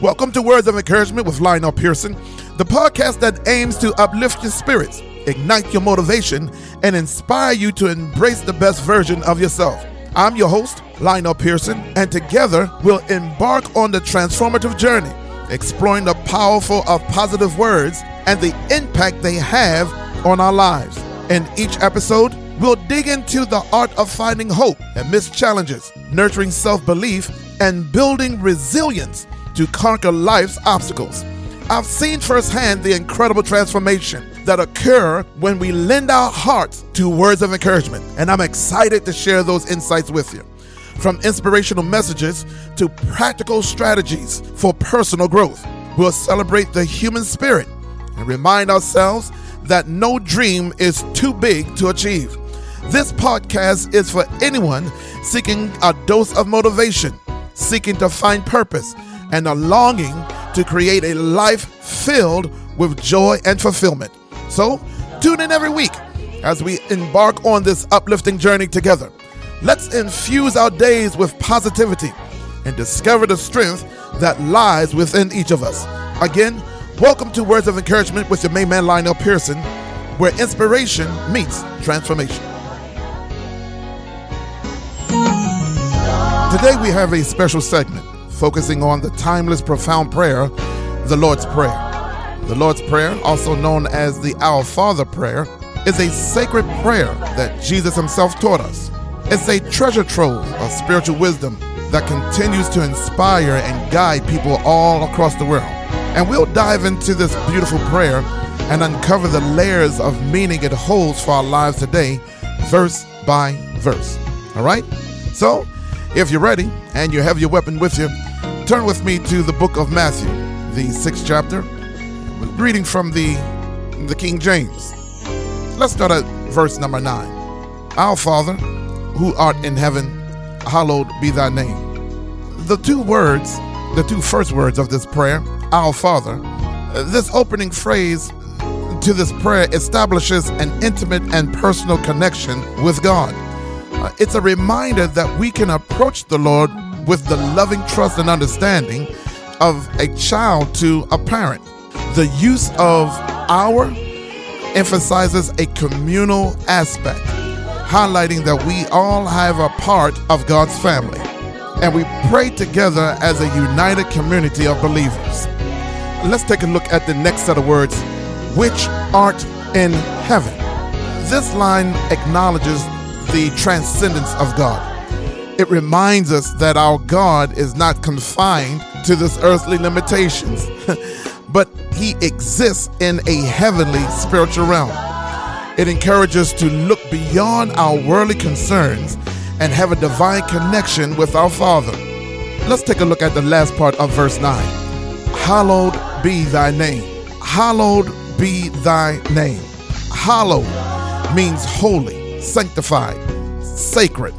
Welcome to Words of Encouragement with Lionel Pearson, the podcast that aims to uplift your spirits, ignite your motivation, and inspire you to embrace the best version of yourself. I'm your host, Lionel Pearson, and together we'll embark on the transformative journey, exploring the powerful of positive words and the impact they have on our lives. In each episode, we'll dig into the art of finding hope amidst challenges, nurturing self belief, and building resilience to conquer life's obstacles. I've seen firsthand the incredible transformation that occur when we lend our hearts to words of encouragement, and I'm excited to share those insights with you. From inspirational messages to practical strategies for personal growth, we'll celebrate the human spirit and remind ourselves that no dream is too big to achieve. This podcast is for anyone seeking a dose of motivation, seeking to find purpose, and a longing to create a life filled with joy and fulfillment. So, tune in every week as we embark on this uplifting journey together. Let's infuse our days with positivity and discover the strength that lies within each of us. Again, welcome to Words of Encouragement with your main man Lionel Pearson, where inspiration meets transformation. Today we have a special segment focusing on the timeless, profound prayer, the Lord's Prayer. The Lord's Prayer, also known as the Our Father Prayer, is a sacred prayer that Jesus Himself taught us. It's a treasure trove of spiritual wisdom that continues to inspire and guide people all across the world. And we'll dive into this beautiful prayer and uncover the layers of meaning it holds for our lives today, verse by verse. All right? So, if you're ready and you have your weapon with you, Turn with me to the book of Matthew, the sixth chapter, reading from the, the King James. Let's start at verse number nine. Our Father, who art in heaven, hallowed be thy name. The two words, the two first words of this prayer, Our Father, this opening phrase to this prayer establishes an intimate and personal connection with God. Uh, it's a reminder that we can approach the Lord with the loving trust and understanding of a child to a parent. The use of our emphasizes a communal aspect, highlighting that we all have a part of God's family and we pray together as a united community of believers. Let's take a look at the next set of words, which art in heaven. This line acknowledges the transcendence of God. It reminds us that our God is not confined to this earthly limitations, but he exists in a heavenly spiritual realm. It encourages us to look beyond our worldly concerns and have a divine connection with our Father. Let's take a look at the last part of verse 9. Hallowed be thy name. Hallowed be thy name. Hallowed means holy, sanctified, sacred.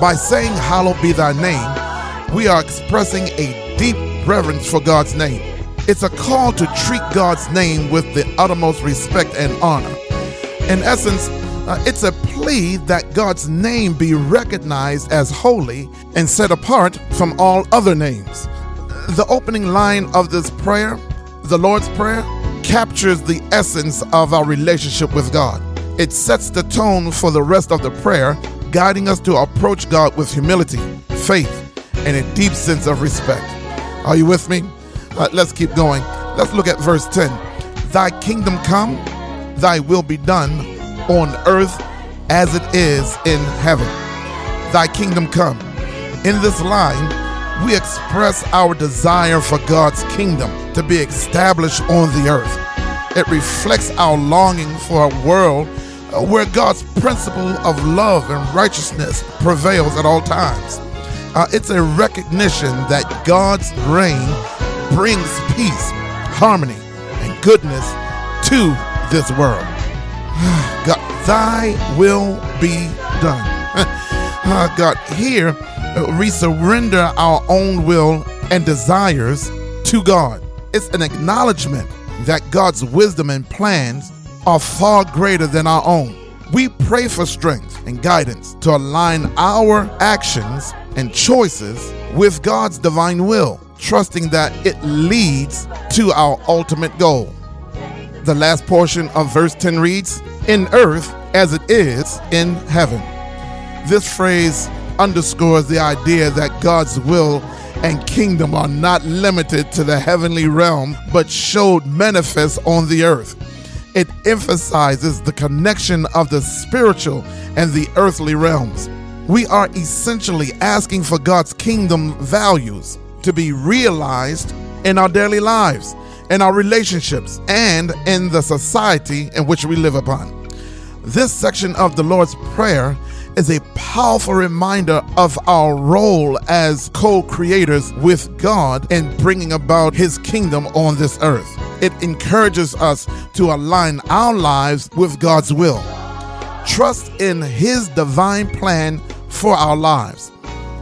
By saying, Hallowed be thy name, we are expressing a deep reverence for God's name. It's a call to treat God's name with the uttermost respect and honor. In essence, uh, it's a plea that God's name be recognized as holy and set apart from all other names. The opening line of this prayer, the Lord's Prayer, captures the essence of our relationship with God. It sets the tone for the rest of the prayer guiding us to approach God with humility, faith, and a deep sense of respect. Are you with me? Uh, let's keep going. Let's look at verse 10. Thy kingdom come, thy will be done on earth as it is in heaven. Thy kingdom come. In this line, we express our desire for God's kingdom to be established on the earth. It reflects our longing for a world where God's principle of love and righteousness prevails at all times. Uh, it's a recognition that God's reign brings peace, harmony, and goodness to this world. God, thy will be done. uh, God, here uh, we surrender our own will and desires to God. It's an acknowledgement that God's wisdom and plans are far greater than our own. We pray for strength and guidance to align our actions and choices with God's divine will. trusting that it leads to our ultimate goal. The last portion of verse 10 reads, In earth as it is in heaven. This phrase underscores the idea that God's will and kingdom are not limited to the heavenly realm, but showed manifest on the earth. It emphasizes the connection of the spiritual and the earthly realms. We are essentially asking for God's kingdom values to be realized in our daily lives, in our relationships, and in the society in which we live upon. This section of the Lord's Prayer is a powerful reminder of our role as co creators with God in bringing about His kingdom on this earth. It encourages us to align our lives with God's will, trust in His divine plan for our lives,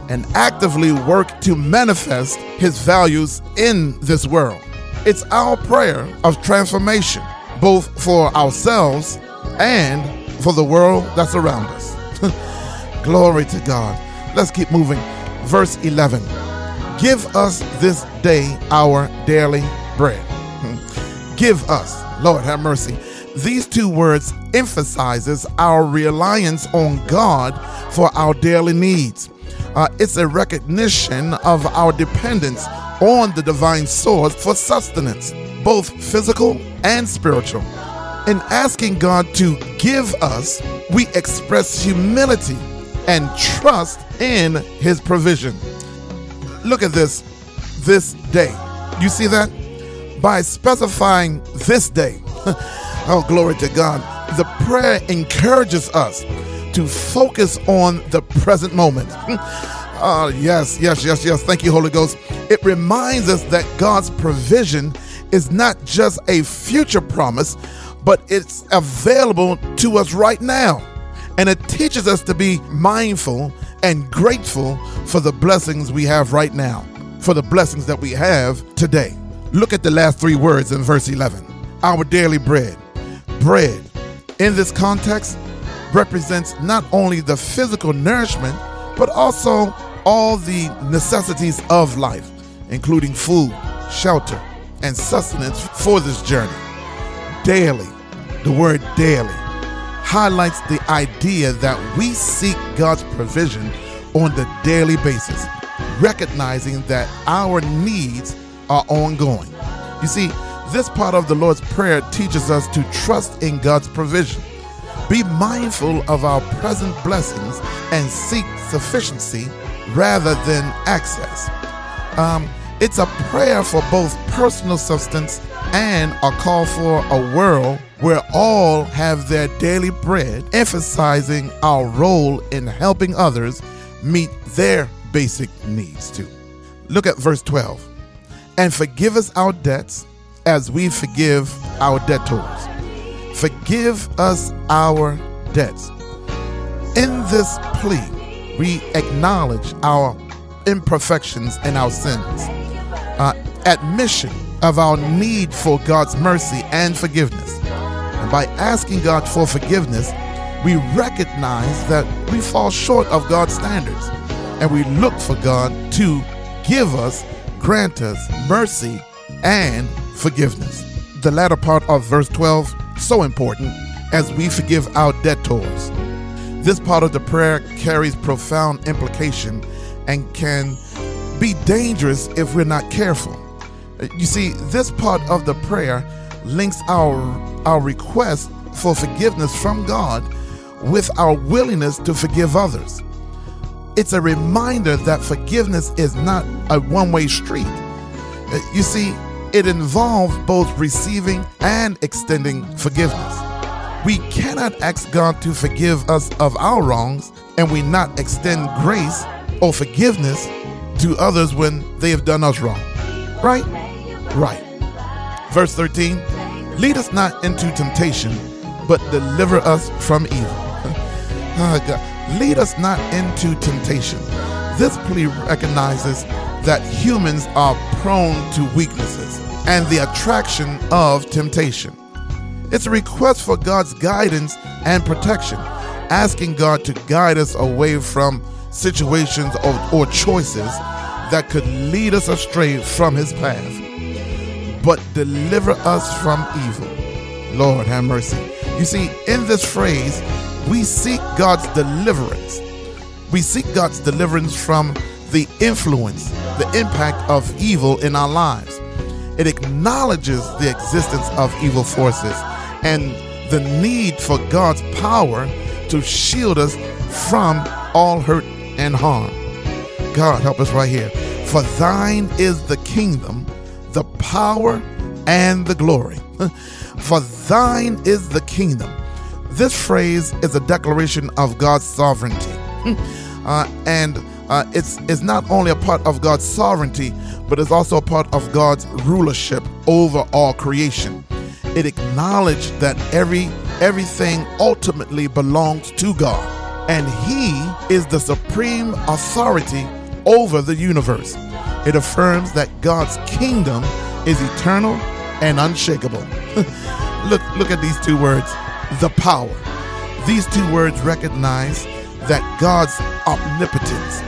and actively work to manifest His values in this world. It's our prayer of transformation, both for ourselves and for the world that's around us. Glory to God. Let's keep moving. Verse 11 Give us this day our daily bread. Give us, Lord have mercy. These two words emphasizes our reliance on God for our daily needs. Uh, it's a recognition of our dependence on the divine source for sustenance, both physical and spiritual. In asking God to give us, we express humility and trust in his provision. Look at this this day. You see that? By specifying this day, oh, glory to God, the prayer encourages us to focus on the present moment. Oh, yes, yes, yes, yes. Thank you, Holy Ghost. It reminds us that God's provision is not just a future promise, but it's available to us right now. And it teaches us to be mindful and grateful for the blessings we have right now, for the blessings that we have today. Look at the last three words in verse 11 our daily bread. Bread, in this context, represents not only the physical nourishment, but also all the necessities of life, including food, shelter, and sustenance for this journey. Daily, the word daily highlights the idea that we seek God's provision on the daily basis, recognizing that our needs are ongoing. You see, this part of the Lord's Prayer teaches us to trust in God's provision, be mindful of our present blessings, and seek sufficiency rather than access. Um, it's a prayer for both personal substance and a call for a world where all have their daily bread, emphasizing our role in helping others meet their basic needs too. Look at verse 12. And forgive us our debts as we forgive our debtors. Forgive us our debts. In this plea, we acknowledge our imperfections and our sins. Uh, admission of our need for God's mercy and forgiveness. And by asking God for forgiveness, we recognize that we fall short of God's standards and we look for God to give us, grant us mercy and forgiveness. The latter part of verse 12 so important as we forgive our debtors. This part of the prayer carries profound implication and can be dangerous if we're not careful. You see, this part of the prayer links our our request for forgiveness from God with our willingness to forgive others. It's a reminder that forgiveness is not a one-way street. Uh, you see, it involves both receiving and extending forgiveness. We cannot ask God to forgive us of our wrongs and we not extend grace or forgiveness to others when they have done us wrong. Right? Right. Verse 13 Lead us not into temptation, but deliver us from evil. oh, God. Lead us not into temptation. This plea recognizes that humans are prone to weaknesses and the attraction of temptation. It's a request for God's guidance and protection, asking God to guide us away from situations or, or choices that could lead us astray from his path, but deliver us from evil. Lord, have mercy. You see, in this phrase, we seek God's deliverance. We seek God's deliverance from the influence, the impact of evil in our lives. It acknowledges the existence of evil forces and the need for God's power to shield us from all hurt and harm. God, help us right here. For thine is the kingdom, the power, and the glory. For thine is the kingdom. This phrase is a declaration of God's sovereignty. Uh, and uh, it's, it's not only a part of God's sovereignty, but it's also a part of God's rulership over all creation. It acknowledged that every everything ultimately belongs to God, and He is the supreme authority over the universe. It affirms that God's kingdom is eternal and unshakable. look, look at these two words the power. These two words recognize that God's omnipotence,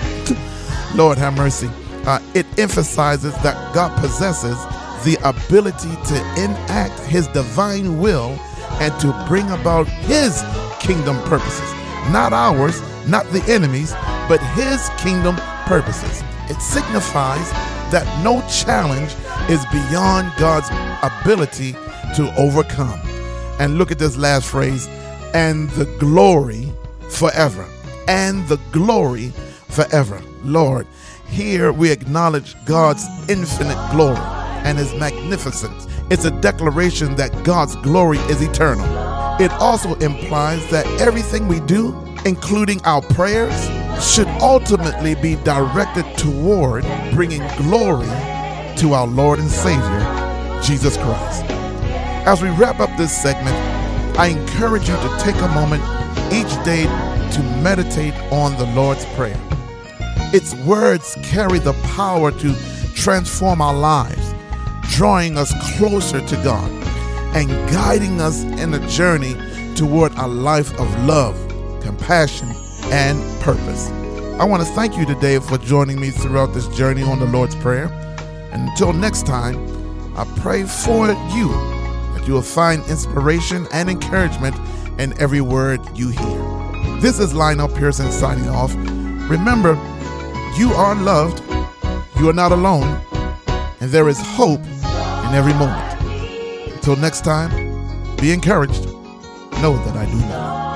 Lord have mercy, uh, it emphasizes that God possesses the ability to enact His divine will and to bring about His kingdom purposes. Not ours, not the enemy's, but His kingdom purposes. It signifies that no challenge is beyond God's ability to overcome. And look at this last phrase and the glory forever. And the glory forever. Lord, here we acknowledge God's infinite glory and his magnificence. It's a declaration that God's glory is eternal. It also implies that everything we do, including our prayers, should ultimately be directed toward bringing glory to our Lord and Savior, Jesus Christ. As we wrap up this segment, I encourage you to take a moment each day to meditate on the Lord's Prayer. Its words carry the power to transform our lives, drawing us closer to God and guiding us in a journey toward a life of love, compassion, and purpose. I want to thank you today for joining me throughout this journey on the Lord's Prayer. And until next time, I pray for you you will find inspiration and encouragement in every word you hear. This is Lionel Pearson signing off. Remember, you are loved, you are not alone, and there is hope in every moment. Until next time, be encouraged. Know that I do love you.